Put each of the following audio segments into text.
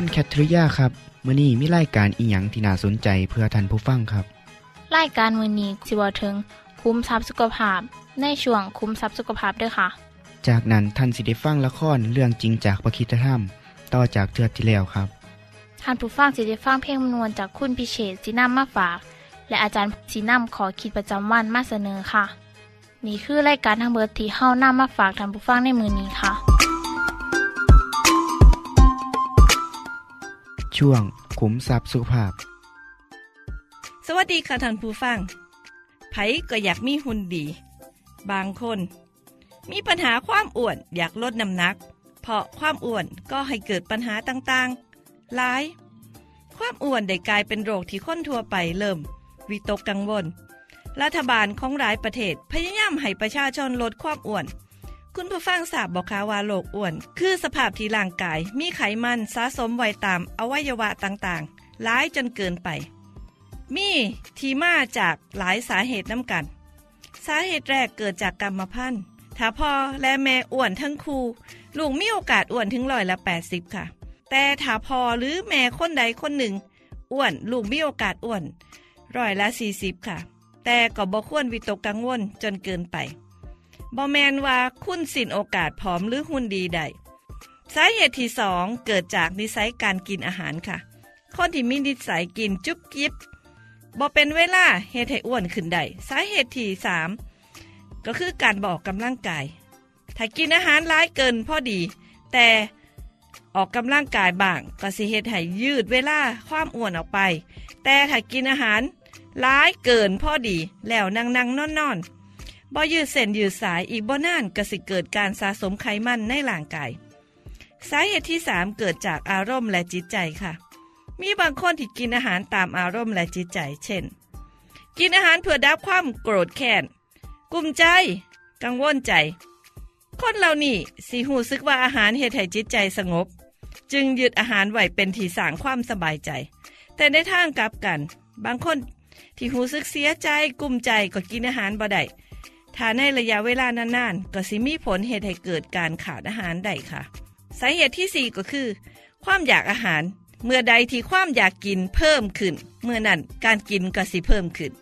คุณแคทริยาครับมื่อนี้มีรายการอิหยังที่น่าสนใจเพื่อท่านผู้ฟังครับรายการมือนี้สิเวาถึง คุ้มทรัพย์สุขภาพ ในช่วงคุ้มทรัพย์สุขภาพด้วยค่ะ จากนั้นท่านสิได้ฟังละครเรื่องจริงจากประคีตธรรม ต่อจากเทือกที่แล้วครับท่านผู้ฟังสิได้ฟังเพลงมนวนจากคุณพิเชษสีน้ำมาฝาก และอาจารย์สีน้ำขอขีดประจำวันมาเสนอค่ะ นี่คือรายการทางเบอร์ที่เฮานำมาฝากท่านผู้ฟังในมือนี้ค่ะ ช่วงขุมทรัพย์สุขภาพ สวัสดีค่ะท่านผู้ฟังไผก็อยากมีหุ่นดี บางคน มีปัญหาความอ้วนอยากลดน้ำหนัก เพราะความอ้วนก็ให้เกิดปัญหาต่างๆ หลาย ความอ้วนได้กลายเป็นโรคที่คนทั่วไปเริ่ม วิตกกังวล รัฐบาลของหลายประเทศพยายามให้ประชาชนลดความอ้วน คุณผู้ฟังทราบบอกคะว่าโรคอ้วน คือสภาพที่ร่างกาย มีไขมันสะสมไว้ตามอวัยวะต่างๆ หลายจนเกินไป มีที่มาจากหลายสาเหตุน้ำกัน สาเหตุแรกเกิดจากกรรมพันธุ์ถ้าพ่อและแม่อ้วนทั้งคู่ลูกมีโอกาสอ้วนถึงร้อยละ 80 ค่ะ แต่ถ้าพ่อหรือแม่คนใดคนหนึ่งอ้วนลูกมีโอกาสอ้วนร้อยละ 40 ค่ะ แต่ก็บ่ควรวิตกกังวลจนเกินไป บ่แมนว่าคุณสินโอกาสผอมหรือหุ่นดีได้สาเหตุที่สองเกิดจากนิสัยการกินอาหารค่ะ คนที่มีนิสัยกินจุ๊บจิบบ่เป็นเวลาเฮ็ดให้อ้วนขึ้นได้สาเหตุที่3ก็คือการบอกกำลังกาย ถ้ากินอาหารหลายเกินพอดี แต่ออกกำลังกายบ้างก็สิเฮ็ดให้ยืดเวลาความอ้วนออกไป แต่ถ้ากินอาหารหลายเกินพอดีแล้วนั่งนั่งนอนนอน บ่ยืดเส้นยืดสายอีกบ่นานก็สิเกิดการสะสมไขมันในร่างกายสาเหตุที่3เกิดจากอารมณ์และจิตใจค่ะ มีบางคนที่กินอาหารตามอารมณ์และจิตใจ เช่น กินอาหารเพื่อดับความโกรธแค้นกุมใจ กังวลใจ คนเหล่านี้สิหูซึกว่าอาหารเฮ็ดให้จิตใจสงบ จึงยึดอาหารไว้เป็นที่สร้างความสบายใจ แต่ในทางกลับกัน บางคนที่หูซึกเสียใจกุมใจก็กินอาหารบ่ได้ ถ้าในระยะเวลานานๆก็สิมีผลเหตุให้เกิดการขาดอาหารได้ค่ะ สาเหตุที่ 4 ก็คือ ความอยากอาหาร เมื่อใดที่ความอยากกินเพิ่มขึ้น เมื่อนั้นการกินก็สิเพิ่มขึ้น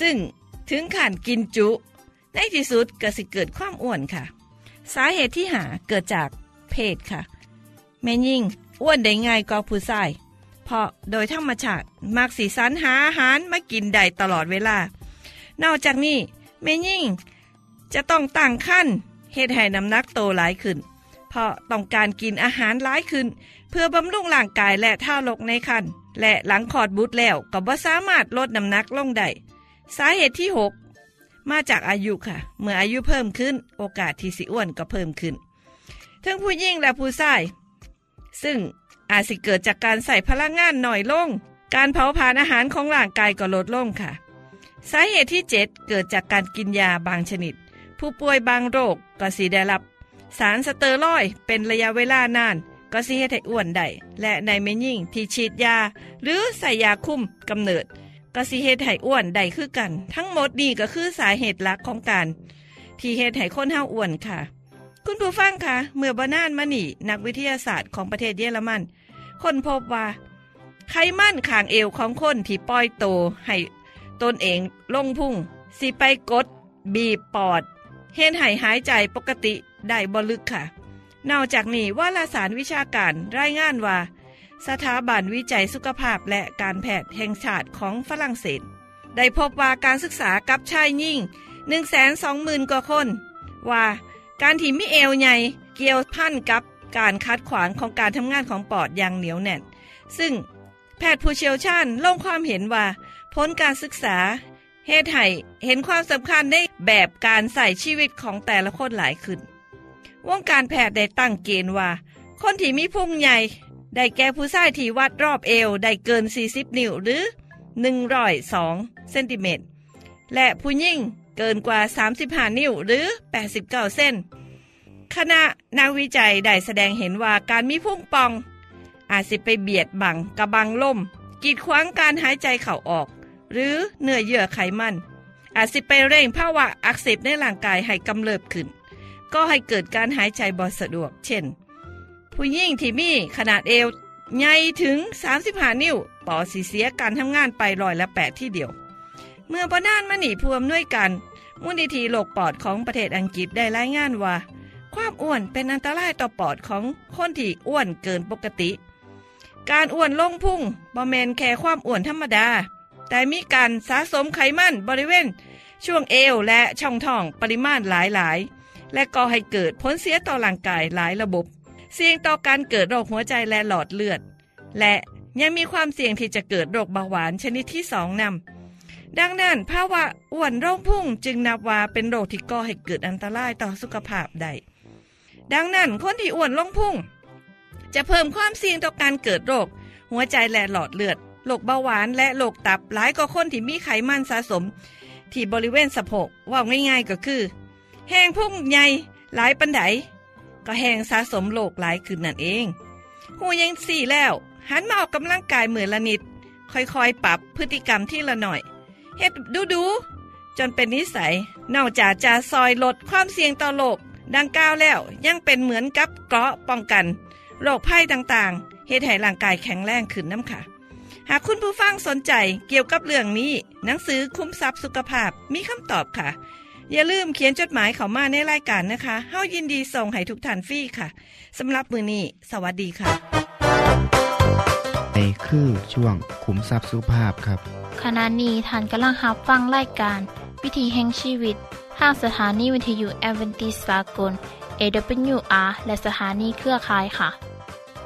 ซึ่งถึงขั้นกินจุ ในที่สุดก็สิเกิดความอ้วนค่ะ สาเหตุที่หาเกิดจากเพศค่ะ แม่ยิ่งอ้วนได้ง่ายกว่าผู้ชายเพราะโดยธรรมชาติมักสีสันหาอาหารมากินได้ตลอดเวลา นอกจากนี้ แม่ยิ่ง จะต้องตั้งขั้นเหตุให้น้ำหนักโตหลายขึ้น เพราะต้องการกินอาหารหลายขึ้น เพื่อบำรุงร่างกายและท่ารกในคันและหลังขอดบุตรแล้วก็บ่สามารถลดน้ำหนักลงได้สาเหตุที่ 6 มาจากอายุค่ะ เมื่ออายุเพิ่มขึ้น โอกาสที่สิอ้วนก็เพิ่มขึ้นทั้งผู้หญิงและผู้ชาย ซึ่งอาจสิเกิดจากการใส่พลังงานหน่อยลง การเผาผลาญอาหารของร่างกายก็ลดลงค่ะ สาเหตุที่ 7 เกิดจากการกินยาบางชนิด ผู้ป่วยบางโรคก็สิได้รับ สารสเตอรอยเป็นระยะเวลานาน ก็สิเฮ็ดให้อ้วนได้และในแม่ยิ่งที่ฉีดยา หรือใส่ยาคุมกำเนิด ก็สิเฮ็ดให้อ้วนได้คือกัน ทั้งหมดนี้ก็คือสาเหตุหลักของการ ที่เฮ็ดให้คนเฮาอ้วนค่ะ คุณผู้ฟังคะเมื่อบ่นานมานี่นักวิทยาศาสตร์ของประเทศเยอรมันคนพบว่าไขมันขางเอวของคนที่ปล่อยโตให้ ตนเองลงพุ่ง สิไปกด บีบปอด เห็นให้หายใจปกติได้บลึกค่ะ นอกจากนี้ว่าลาสารวิชาการรายงานว่า สถาบันวิจัยสุขภาพและการแพทย์แห่งชาติของฝรั่งเศส ได้พบว่าการศึกษากับชายยิ่ง120,000กว่าคน ว่าการที่มีเอวใหญ่เกี่ยวพันกับการคัดขวางของการทำงานของปอดอย่างเหนียวแน่น ซึ่งแพทย์ผู้เชี่ยวชาญลงความเห็นว่า ผลการศึกษาเหตุให้เห็นความสำคัญในแบบการใส่ชีวิตของแต่ละคนหลายขึ้น วงการแพทย์ได้ตั้งเกณฑ์ว่า คนที่มีพุงใหญ่ ได้แก่ผู้ชายที่วัดรอบเอวได้เกิน 40 นิ้วหรือ 102 เซนติเมตร และผู้หญิงเกินกว่า 35 นิ้วหรือ 89 เส้น คณะนักวิจัยได้แสดงเห็นว่าการมีพุ่งปอง อาจสิไปเบียดบังกระบังลมกีดขวางการหายใจเข่าออก หรือเนื้อเยื่อไขมัน อาจสิไปเร่งภาวะอักเสบในร่างกายให้กำเริบขึ้น ก็ให้เกิดการหายใจบ่สะดวก เช่น ผู้หญิงที่มีขนาดเอวใหญ่ถึง 35 นิ้วปอดสีเสียการทำงานไปร้อยละแปดที่เดียว เมื่อปนานมาหนีพวมด้วยกันมูลนิธิโรคปอดของประเทศอังกฤษได้รายงานว่า ความอ้วนเป็นอันตรายต่อปอดของคนที่อ้วนเกินปกติ การอ้วนลงพุ่งบ่แมนแค่ความอ้วนธรรมดา แต่มีการสะสมไขมันบริเวณ ช่วงเอวและช่องท้องปริมาณหลายๆ และก่อให้เกิดผลเสียต่อร่างกายหลายระบบ เสี่ยงต่อการเกิดโรคหัวใจและหลอดเลือด และยังมีความเสี่ยงที่จะเกิดโรคเบาหวานชนิดที่สองนำดังนั้นภาวะอ้วนโรคพุ่งจึงนับว่าเป็นโรคที่ก่อให้เกิดอันตรายต่อสุขภาพได้ดังนั้นคนที่อ้วนลงพุ่ง จะเพิ่มความเสี่ยงต่อการเกิดโรค หัวใจและหลอดเลือด โรคเบาหวานและโรคตับหลายกว่าคนที่มีไขมันสะสม ที่บริเวณสะโพกว่าง่ายๆก็คือ แห้งพุ่งใหญ่หลายปันไดก็แห้งสะสมโรคหลายขึ้นนั่นเองหูยังสี่แล้ว หันมาออกกำลังกายเหมือนละนิด ค่อยๆ ปรับพฤติกรรมที่ละหน่อยเฮ็ดดูๆจนเป็นนิสัยนอกจากจะซอยลดความเสี่ยงต่อโรคดังกล่าวแล้วยังเป็นเหมือนกับเกราะป้องกันโรคภัยต่างๆเฮ็ดให้ร่างกายแข็งแรงขึ้นน้ำค่ะ หากคุณผู้ฟังสนใจเกี่ยวกับเรื่องนี้ หนังสือคุ้มทรัพย์สุขภาพมีคำตอบค่ะ อย่าลืมเขียนจดหมายเข้ามาในรายการนะคะเฮายินดีส่งให้ทุกท่านฟรีค่ะสำหรับมือนี้สวัสดีค่ะในคือช่วงขุมทรัพย์สุภาพครับ ขณะนี้ท่านกำลังรับฟังรายการ วิถีแห่งชีวิตทางสถานีวิทยุแอเวนติสากล AWR และสถานีเครือข่ายค่ะ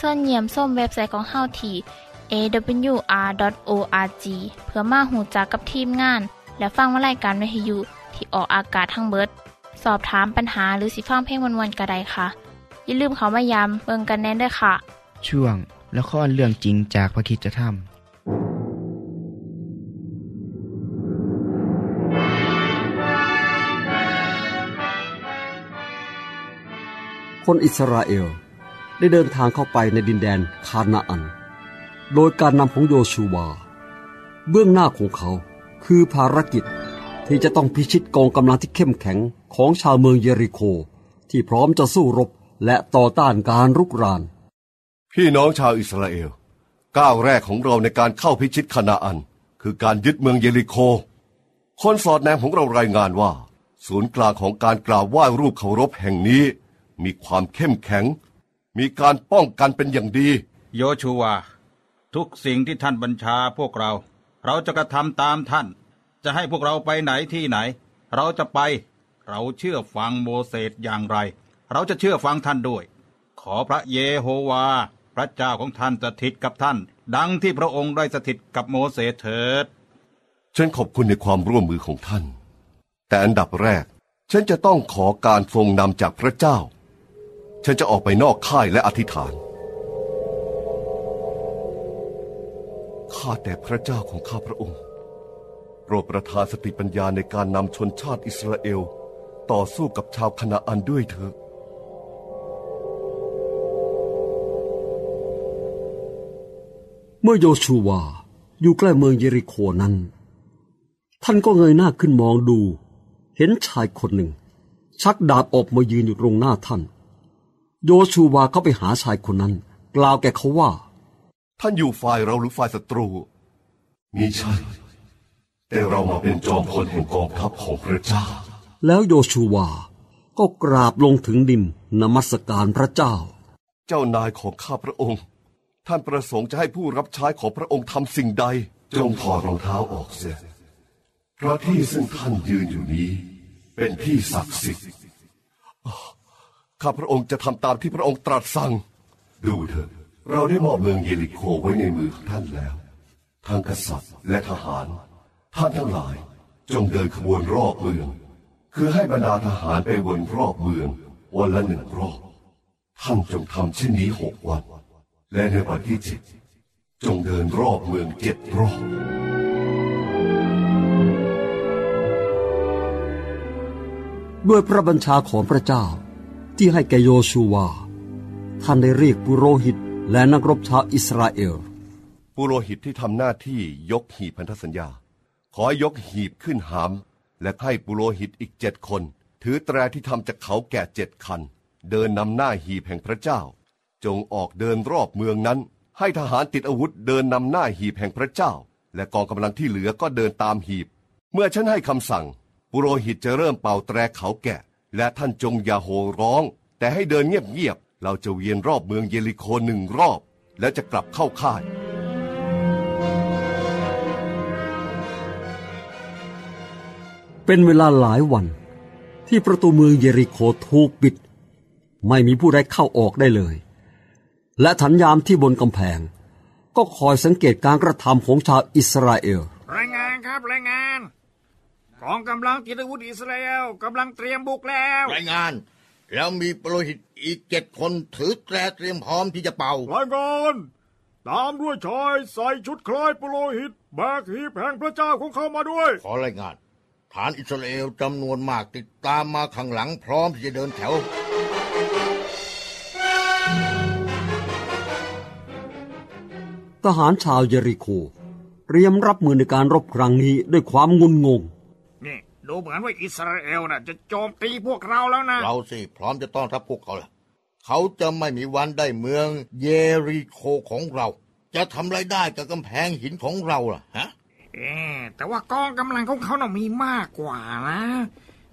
ส่วนเยี่ยมส้มเว็บไซต์ของเฮาที่ awr.org เพื่อมาหูจักกับทีมงาน และฟังวารายการวิทยุที่ออกอากาศทั้งเบิด สอบถามปัญหาหรือสิฟังเพลงวนๆกระไดค่ะ อย่าลืมเขามายามเบิงกันแน่นด้วยค่ะ ช่วงละครเรื่องจริงจากพระคิดจะทำคนอิสราเอล ได้เดินทางเข้าไปในดินแดนคานาอัน โดยการนำของโยชูวา เบื้องหน้าของเขาคือภารกิจที่จะต้องพิชิตกองกำลังที่เข้มแข็งของชาวเมืองเยริโค ที่พร้อมจะสู้รบและต่อต้านการรุกราน พี่น้องชาวอิสราเอล ก้าวแรกของเราในการเข้าพิชิตคานาอัน คือการยึดเมืองเยริโค คนสอดแนมของเรารายงานว่า ศูนย์กลางของการกราบไหว้รูปเคารพแห่งนี้ มีความเข้มแข็ง มีการป้องกันเป็นอย่างดี โยชูวา ทุกสิ่งที่ท่านบัญชาพวกเรา เราจะกระทำตามท่าน จะให้พวกเราไปไหนที่ไหน เราจะไป เราเชื่อฟังโมเสสอย่างไร เราจะเชื่อฟังท่านด้วย ขอพระเยโฮวา พระเจ้าของท่านสถิตกับท่าน ดังที่พระองค์ได้สถิตกับโมเสสเถิดฉันขอบคุณในความร่วมมือของท่าน แต่อันดับแรก ฉันจะต้องขอการทรงนำจากพระเจ้า ฉันจะออกไปนอกค่ายและอธิษฐาน ข้าแต่พระเจ้าของข้าพระองค์ โปรดประทานสติปัญญาในการนำชนชาติอิสราเอล ต่อสู้กับชาวคณาอันด้วยเถิดเมื่อโยชูวาอยู่ใกล้เมืองเยริโคนั้น ท่านก็เงยหน้าขึ้นมองดู เห็นชายคนหนึ่ง ชักดาบออกมายืนอยู่ตรงหน้าท่าน โยชูวาเข้าไปหาชายคนนั้น กล่าวแก่เขาว่า ท่านอยู่ฝ่ายเราหรือฝ่ายศัตรู มีใช่ แต่เรามาเป็นจอมพลแห่งกองทัพของพระเจ้า แล้วโยชูวาก็กราบลงถึงดินนมัสการพระเจ้า เจ้านายของข้าพระองค์ ท่านประสงค์จะให้ผู้รับใช้ของพระองค์ทำสิ่งใด จงถอดรองเท้าออกเสียเพราะที่ซึ่งท่านยืนอยู่นี้ เป็นที่ศักดิ์สิทธิ์อ้าว ข้าพระองค์จะทำตามที่พระองค์ตรัสสั่ง ดูเถิดเราได้มอบเมืองเยริโคไว้ในมือของท่านแล้ว ทั้งกษัตริย์และทหาร ท่านทั้งหลายจงเดินขบวนรอบเมือง คือให้บรรดาทหารไปวนรอบเมือง วันละหนึ่งรอบ ท่านจงทำเช่นนี้หกวัน และในวันที่เจ็ดจงเดินรอบเมืองเจ็ดรอบ ด้วยพระบัญชาของพระเจ้า ที่ให้แก่โยชูวา ท่านได้เรียกปุโรหิตและนักรบชาวอิสราเอล ปุโรหิตที่ทำหน้าที่ยกหีบพันธสัญญา ขอยกหีบขึ้นหาม และให้ปุโรหิตอีกเจ็ดคน ถือแตรที่ทำจากเขาแก่เจ็ดคัน เดินนำหน้าหีบแห่งพระเจ้า จงออกเดินรอบเมืองนั้น ให้ทหารติดอาวุธเดินนำหน้าหีบแห่งพระเจ้า และกองกำลังที่เหลือก็เดินตามหีบ เมื่อฉันให้คำสั่ง ปุโรหิตจะเริ่มเป่าแตรเขาแกะ และท่านจงอย่าโห่ร้อง แต่ให้เดินเงียบๆ เราจะเวียนรอบเมืองเยริโคหนึ่งรอบ แล้วจะกลับเข้าค่าย เป็นเวลาหลายวัน ที่ประตูเมืองเยริโคถูกปิด ไม่มีผู้ใดเข้าออกได้เลย และถันยามที่บนกำแพง ก็คอยสังเกตการกระทำของชาวอิสราเอล รายงานครับรายงาน กองกำลังติดอาวุธอิสราเอลกำลังเตรียมบุกแล้วรายงาน แล้วมีโปรหิตอีกเจ็ดคนถือแตรเตรียมพร้อมที่จะเป่ารายงานตามด้วยชายใส่ชุดคล้ายปุโรหิตแบกหีบแห่งพระเจ้าของเขามาด้วย ขอรายงาน ฐานอิสราเอลจำนวนมากติดตามมาข้างหลังพร้อมที่จะเดินแถวทหารชาวเยริโค เตรียมรับมือในการรบครั้งนี้ด้วยความงุนงงนี่ ดูเหมือนว่าอิสราเอลน่ะ จะโจมตีพวกเราแล้วนะ เราสิพร้อมจะต้อนรับพวกเขาละเขาจะไม่มีวันได้เมืองเยริโคของเรา จะทำไรได้กับกำแพงหินของเราล่ะฮะ เอ๊ะแต่ว่ากองกำลังของเขาน่ะมีมากกว่านะ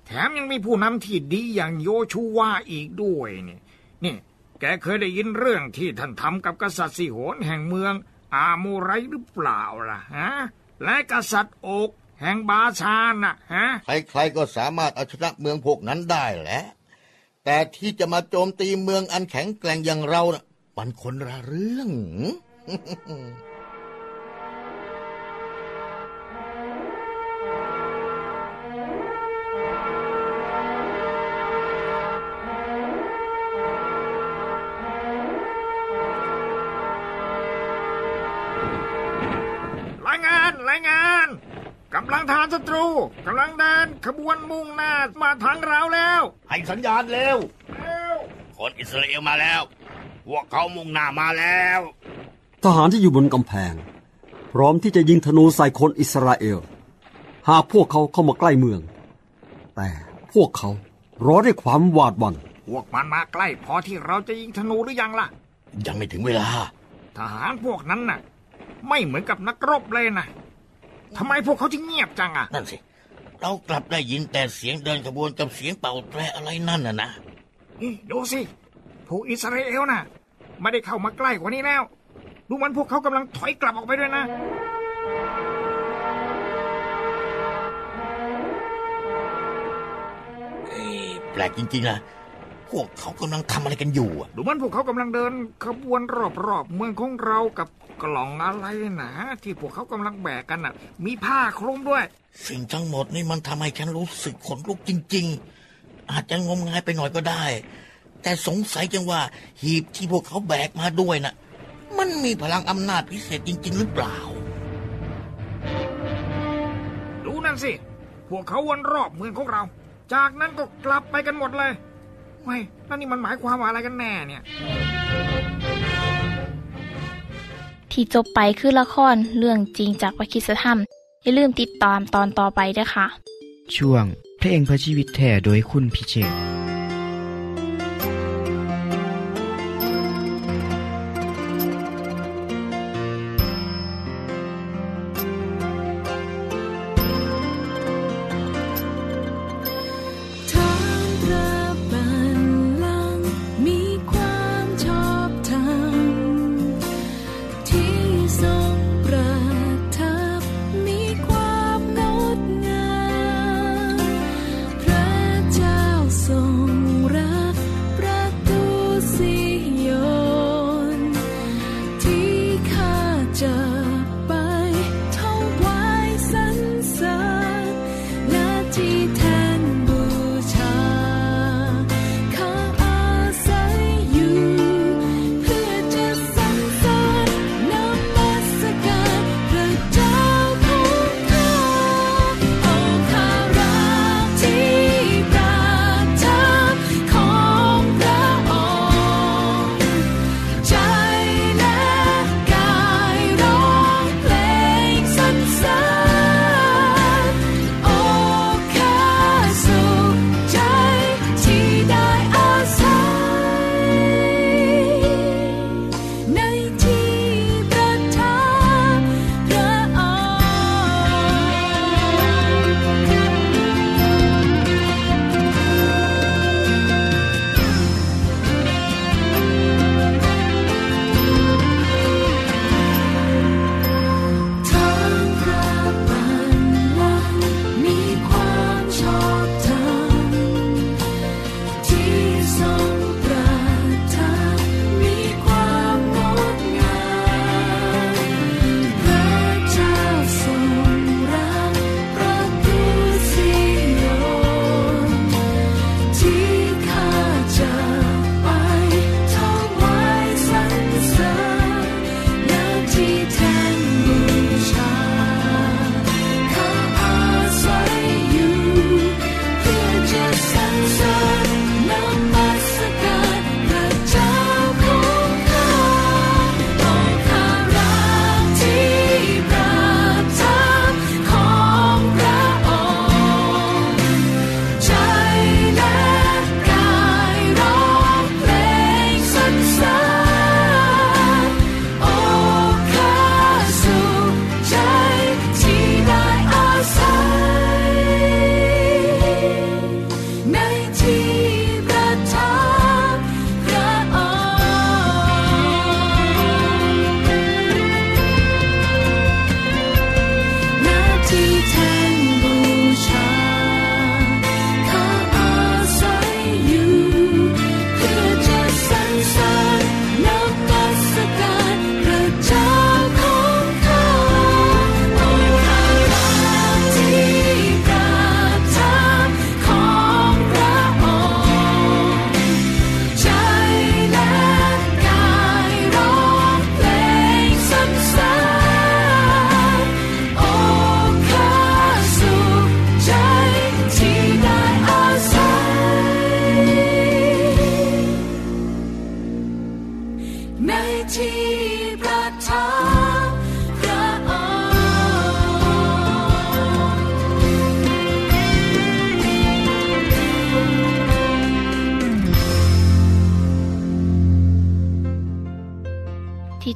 แถมยังมีผู้นำที่ดีอย่างโยชูวาอีกด้วยนี่นี่ แกเคยได้ยินเรื่องที่ท่านทำกับกษัตริย์สิโหนแห่งเมืองอาโมไรหรือเปล่าล่ะฮะ และกษัตริย์โอก แห่งบาชานน่ะฮะ ใครๆก็สามารถเอาชนะเมืองพวกนั้นได้แหละ แต่ที่จะมาโจมตีเมืองอันแข็งแกร่งอย่างเราน่ะมันคนละเรื่อง กำลังทหารศัตรูกำลังเดินขบวนมุ่งหน้ามาทางเราแล้ว ให้สัญญาณเร็วเร็ว คนอิสราเอลมาแล้วพวกเขามุ่งหน้ามาแล้ว ทหารที่อยู่บนกำแพง พร้อมที่จะยิงธนูใส่คนอิสราเอล หากพวกเขาเข้ามาใกล้เมือง แต่พวกเขารอด้วยความหวาดหวั่นพวกมันมาใกล้พอที่เราจะยิงธนูหรือยังล่ะ ยังไม่ถึงเวลา ทหารพวกนั้นน่ะ ไม่เหมือนกับนักรบเลยนะ ทำไมพวกเขาถึงเงียบจังอะ นั่นสิ เรากลับได้ยินแต่เสียงเดินขบวนกับเสียงเป่าแตรอะไรนั่นน่ะนะนี่ดูสิพวกอิสราเอลน่ะ ไม่ได้เข้ามาใกล้กว่านี้แล้ว ดูเหมันพวกเขากำลังถอยกลับออกไปด้วยนะเอ้ยแปลกจริงๆนะพวกเขากำลังทำอะไรกันอยู่อะดูเหมันพวกเขากำลังเดินขบวนรอบๆเมืองของเรากับ กล่องอะไรนะที่พวกเขากำลังแบกกันน่ะ มีผ้าคลุมด้วย สิ่งทั้งหมดนี่มันทำให้ฉันรู้สึกขนลุกจริง ๆ อาจจะงมงายไปหน่อยก็ได้ แต่สงสัยจังว่าหีบที่พวกเขาแบกมาด้วยน่ะ มันมีพลังอำนาจพิเศษจริง ๆ หรือเปล่า ดูนั่นสิ พวกเขาวนรอบเมืองของเรา จากนั้นก็กลับไปกันหมดเลยไม่นั่นนี่มันหมายความว่าอะไรกันแน่เนี่ย ที่จบไปคือละครเรื่องจริงจากวิคิสธรรม อย่าลืมติดตามตอนต่อไปด้วยค่ะ ช่วงเพลงเพื่อชีวิตแท่โดยคุณพิเชษ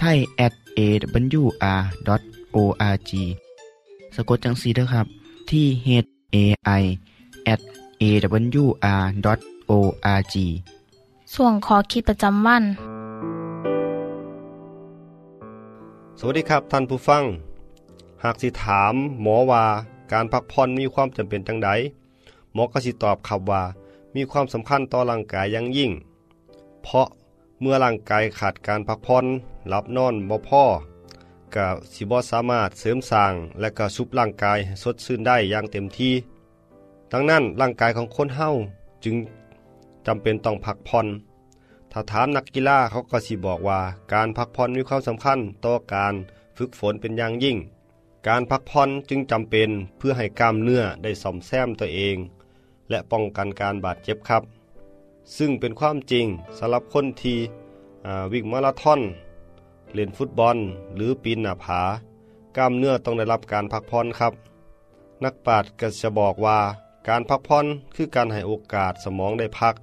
ไทย at awr.org สะกดจังสีนะครับที่ h a i at awr.org ส่วนขอคิดประจำวัน สวัสดีครับท่านผู้ฟัง หากสิถามหมอว่าการพักผ่อนมีความจำเป็นจังใดหมอก็สิตอบครับว่า มีความสำคัญต่อร่างกายอย่างยิ่ง เพราะ เมื่อร่างกายขาดการพักผ่อนหลับนอนบ่พอก็สิบ่สามารถเสริมสร้างและก็ซุบร่างกายสดชื่นได้อย่างเต็มที่ ดังนั้นร่างกายของคนเฮาจึงจำเป็นต้องพักผ่อนถ้าถามนักกีฬาเขาก็สิบอกว่า การพักผ่อนมีความสำคัญต่อการฝึกฝนเป็นอย่างยิ่ง การพักผ่อนจึงจำเป็นเพื่อให้กล้ามเนื้อได้ซ่อมแซมตัวเอง และป้องกันการบาดเจ็บครับ ซึ่งเป็นความจริงสำหรับคนที่วิ่งมาราธอน เล่นฟุตบอล หรือปีนหน้าผา กล้ามเนื้อต้องได้รับการพักผ่อนครับ นักปราชญ์ก็จะบอกว่าการพักผ่อนคือการให้โอกาสสมองได้พัก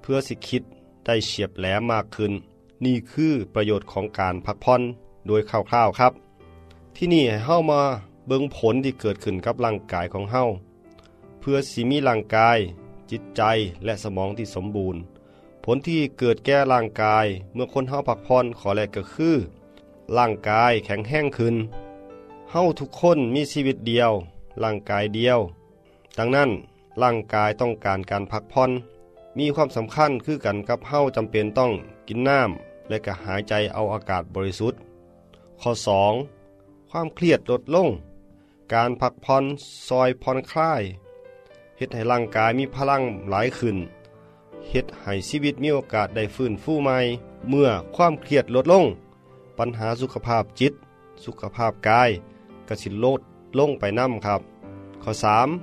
เพื่อสิคิดได้เฉียบแหลมมากขึ้น นี่คือประโยชน์ของการพักผ่อนโดยคร่าวๆครับ ที่นี่ให้เฮามาเบิ่งผลที่เกิดขึ้นกับร่างกายของเฮาเพื่อสิมีร่างกาย จิตใจและสมองที่สมบูรณ์ ผลที่เกิดแก่ร่างกายเมื่อคนเฮาพักผ่อนขอแรกก็คือ ร่างกายแข็งแห้งขึ้นเฮาทุกคนมีชีวิตเดียว ร่างกายเดียว ดังนั้นร่างกายต้องการการพักผ่อนมีความสำคัญคือกันกับเฮาจำเป็นต้องกินน้ำและก็หายใจเอาอากาศบริสุทธิ์ ข้อ 2. ความเครียดลดลง การพักผ่อนซอยผ่อนคลาย เฮ็ดให้ร่างกายมีพลังหลายขึ้นเฮ็ดให้ชีวิตมีโอกาสได้ฟื้นฟูใหม่ เมื่อความเครียดลดลง ปัญหาสุขภาพจิต สุขภาพกายก็สิลดลงไปนํครับ ข้อ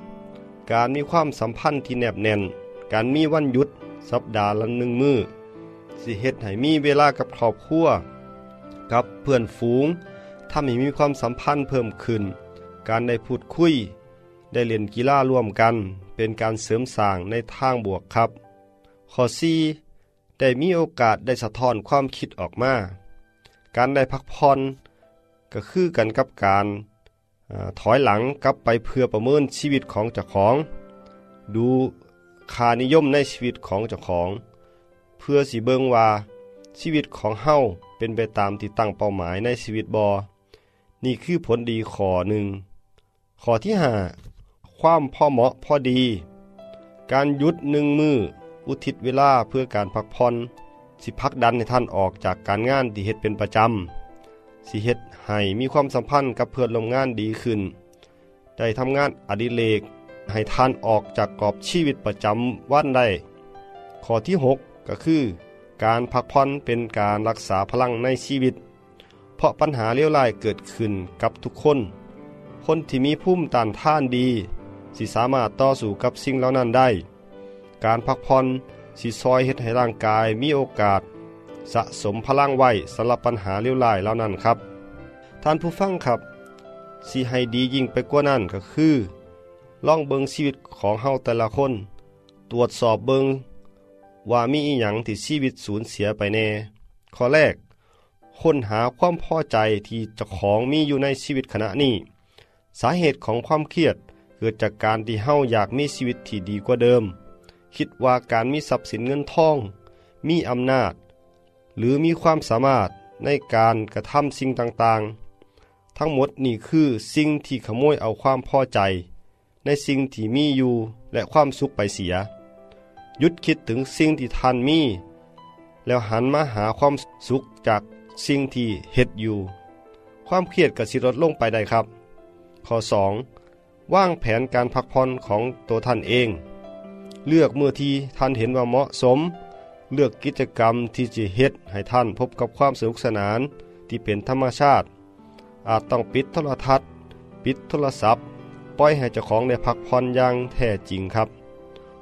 3. การมีความสัมพันธ์ที่แนบแน่น การมีวันหยุด สัปดาห์ละหนึ่งมือ้อสิเฮ็ดให้มีเวลากับครอบครัว กับเพื่อนฝูงทำให้มีความสัมพันธ์เพิ่มขึ้น การได้พูดคุย ได้เล่นกีฬาร่วมกัน เป็นการเสริมสร้างในทางบวกครับ ข้อ 4. ได้มีโอกาสได้สะท้อนความคิดออกมา การได้พักผ่อนก็คือกันกับการอถอยหลังกลับไปเพื่อประเมินชีวิตของเจ้าของ ดูค่านิยมในชีวิตของเจ้าของ เพื่อสิเบิงว่าชีวิตของเฮาเป็นไปตามที่ตั้งเป้าหมายในชีวิตบอนี่คือผลดีข้อหนึ่งข้อที่ห้า ความพอเหมาะพอดี การยุดหนึ่งมืออุทิศเวลาเพื่อการพักผ่อนสิพักดันให้ท่านออกจากการงานที่เฮ็ดเป็นประจำสิเฮ็ดให้มีความสัมพันธ์กับเพื่อนร่วมงานดีขึ้น ได้ทำงานอดิเรกให้ท่านออกจากกรอบชีวิตประจำวันได้ ข้อที่ 6 ก็คือ การพักผ่อนเป็นการรักษาพลังในชีวิต เพราะปัญหาเลี้ยวร้ายเกิดขึ้นกับทุกคน คนที่มีภูมิต้านทานดี สิสามารถต่อสู้กับสิ่งเหล่านั้นได้ การพักผ่อนสิซอยเฮ็ดให้ร่างกายมีโอกาส สะสมพลังไว้สำหรับปัญหาเลี้ยวร้ายเหล่านั้นครับ ท่านผู้ฟังครับสิให้ดียิ่งไปกว่านั้นก็คือล่องเบิงชีวิตของเฮาแต่ละคน ตรวจสอบเบิงว่ามีอีหยังที่ชีวิตสูญเสียไปแน่ ข้อแรก ค้นหาความพอใจที่เจ้าของมีอยู่ในชีวิตขณะนี้ สาเหตุของความเครียด กิดจากการที่เฮาอยากมีชีวิตที่ดีกว่าเดิม คิดว่าการมีทรัพย์สินเงินทอง มีอำนาจ หรือมีความสามารถในการกระทำสิ่งต่างๆ ทั้งหมดนี่คือสิ่งที่ขโมยเอาความพอใจ ในสิ่งที่มีอยู่และความสุขไปเสียหยุดคิดถึงสิ่งที่ท่านมี แล้วหันมาหาความสุขจากสิ่งที่เฮ็ดอยู่ ความเครียดก็สิลดลงไปได้ครับ ข้อ 2. ว่างแผนการพักผ่อนของตัวท่านเอง เลือกเมื่อที่ท่านเห็นว่าเหมาะสม เลือกกิจกรรมที่จะเฮ็ดให้ท่านพบกับความสนุกสนานที่เป็นธรรมชาติ อาจต้องปิดโทรทัศน์ ปิดโทรศัพท์ ปล่อยให้เจ้าของได้พักผ่อนอย่างแท้จริงครับ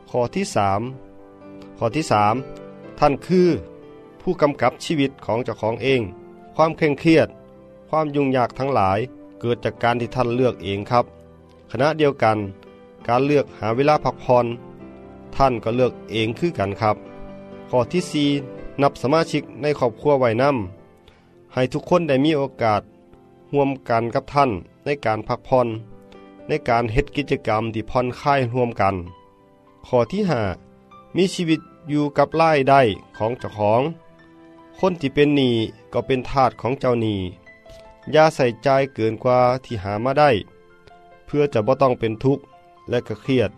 ข้อที่ 3 ข้อที่ 3 ท่านคือ ผู้กำกับชีวิตของเจ้าของเอง ความเคร่งเครียด ความยุ่งยากทั้งหลายเกิดจากการที่ท่านเลือกเองครับ ขณะเดียวกัน การเลือกหาเวลาพักผ่อนท่านก็เลือกเองคือกันครับ ข้อที่4นับสมาชิกในครอบครัวไว้นำให้ทุกคนได้มีโอกาสร่วมกันกับท่านในการพักผ่อนในการเฮ็ดกิจกรรมที่ผ่อนคลายร่วมกัน ข้อที่5มีชีวิตอยู่กับรายได้ของเจ้าของ คนที่เป็นหนี้ก็เป็นทาสของเจ้าหนี้อย่าใส่ใจเกินกว่าที่หามาได้ พื่อจะบ่ต้องเป็นทุกข์และก็เครียด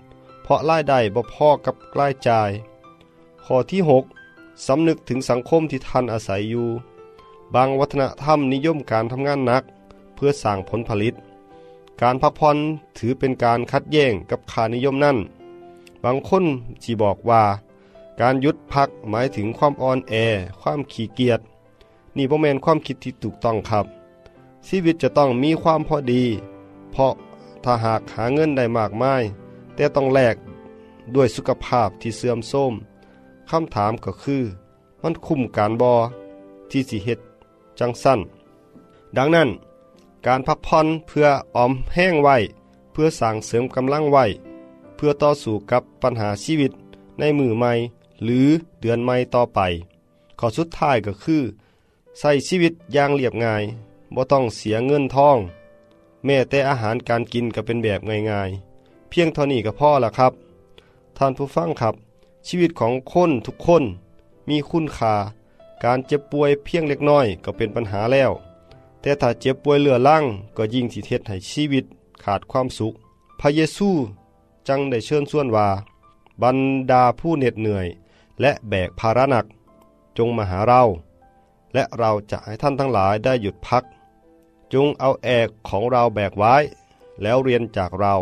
เพราะรายได้บ่พอกับรายจ่ายข้อที่ 6 สำนึกถึงสังคมที่ท่านอาศัยอยู่ บางวัฒนธรรมนิยมการทำงานหนัก เพื่อสร้างผลผลิต การพักผ่อนถือเป็นการคัดแย้งกับค่านิยมนั่น บางคนจีบอกว่า การหยุดพักหมายถึงความอ่อนแอ ความขี้เกียจนี่บ่แมนความคิดที่ถูกต้องครับ ชีวิตจะต้องมีความพอดี เพราะ ถ้าหากหาเงินได้มากมาย แต่ต้องแลกด้วยสุขภาพที่เสื่อมโทรมคำถามก็คือ มันคุ้มการบอที่สิเฮ็ดจังสั้น ดังนั้น การพักผ่อนเพื่อออมแห้งไว้ เพื่อสั่งเสริมกำลังไว้ เพื่อต่อสู้กับปัญหาชีวิตในมือใหม่ หรือเดือนใหม่ต่อไป ข้อสุดท้ายก็คือ ใส่ชีวิตอย่างเรียบง่ายบ่ต้องเสียเงินทอง แม้แต่อาหารการกินก็เป็นแบบง่ายๆ เพียงเท่านี้ก็พอละครับ ท่านผู้ฟังครับ ชีวิตของคนทุกคนมีคุณค่าการเจ็บป่วยเพียงเล็กน้อยก็เป็นปัญหาแล้ว แต่ถ้าเจ็บป่วยเลือล่างก็ยิ่งสิเฮ็ดให้ชีวิตขาดความสุข พระเยซูจังได้เชิญส่วนว่า บรรดาผู้เหน็ดเหนื่อย และแบกภาระหนัก จงมาหาเรา และเราจะให้ท่านทั้งหลายได้หยุดพัก จงเอาแอกของเราแบกไว้ แล้วเรียนจากเรา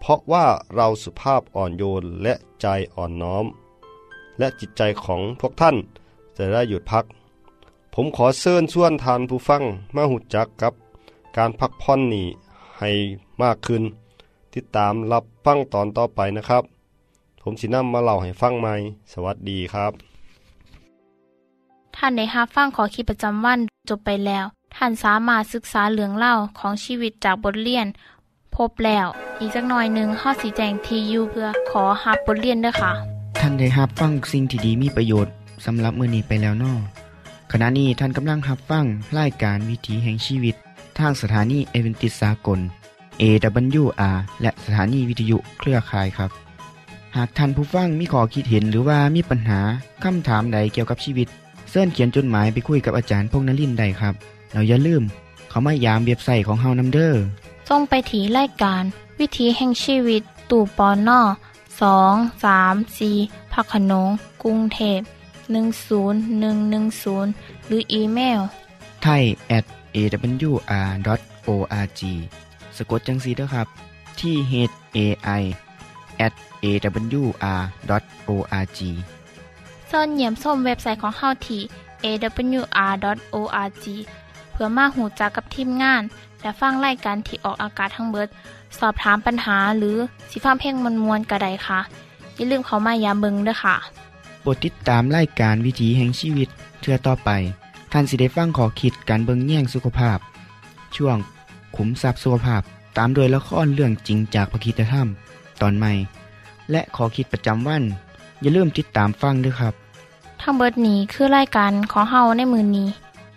เพราะว่าเราสุภาพอ่อนโยนและใจอ่อนน้อม และจิตใจของพวกท่านจะได้หยุดพัก ผมขอเชิญชวนทานผู้ฟังมาหุจักกับ การพักผ่อนนี้ให้มากขึ้น ติดตามรับฟังตอนต่อไปนะครับ ผมสินำมาเล่าให้ฟังใหม่ สวัสดีครับ ท่านในฮับฟังขอคิดประจำวันจบไปแล้ว ท่านสามารถศึกษาเรื่องเล่าของชีวิตจากบทเรียน พบแล้ว อีกสักหน่อยหนึ่งข้อสีแจงทียูเพื่อขอฮับบทเรียนด้วยค่ะ ท่านได้รับฟังสิ่งที่ดีมีประโยชน์สำหรับมือนี้ไปแล้วนอขณะนี้ท่านกำลังรับฟังรายการวิถีแห่งชีวิต ทางสถานีเอเวนติสากล AWR และสถานีวิทยุเครือข่ายครับ หากท่านผู้ฟังมีข้อคิดเห็นหรือว่ามีปัญหาคำถามใดเกี่ยวกับชีวิตเสินเขียนจดหมายไปคุยกับอาจารย์พงนลินได้ครับ เราอย่าลืม เขามายามเว็บไซต์ของเฮานัมเดอร์ส่งไปถีรายการ วิถีแห่งชีวิตตู่ปอนนอสองสามสีพักขนงกรุงเทพ10110 หรืออีเมลไทย at awr.org สะกดจังสีนะครับ ที่ h a i at awr.org ส่วนเหยี่ยมส้มเว็บไซต์ของเฮาที่ awr.org เพื่อมาหูจักกับทีมงาน และฟังไล่การที่ออกอากาศทั้งเบิด สอบถามปัญหาหรือสิฟ้าเพลงมวลมวลๆกระไดค่ะ อย่าลืมเขามายามเบิงด้วยค่ะโปรดติดตามรายการวิถีแห่งชีวิตเทือต่อไป ท่านสิได้ฟังขอคิดการเบิงแย่งสุขภาพ ช่วง ขุมทรัพย์สุขภาพตามโดยละครเรื่องจริงจากพระคีตธรรม ตอนใหม่ และขอคิดประจำวัน อย่าลืมติดตามฟังด้วยครับ ทั้งเบิดนี้คือรายการของเฮาในมือนี้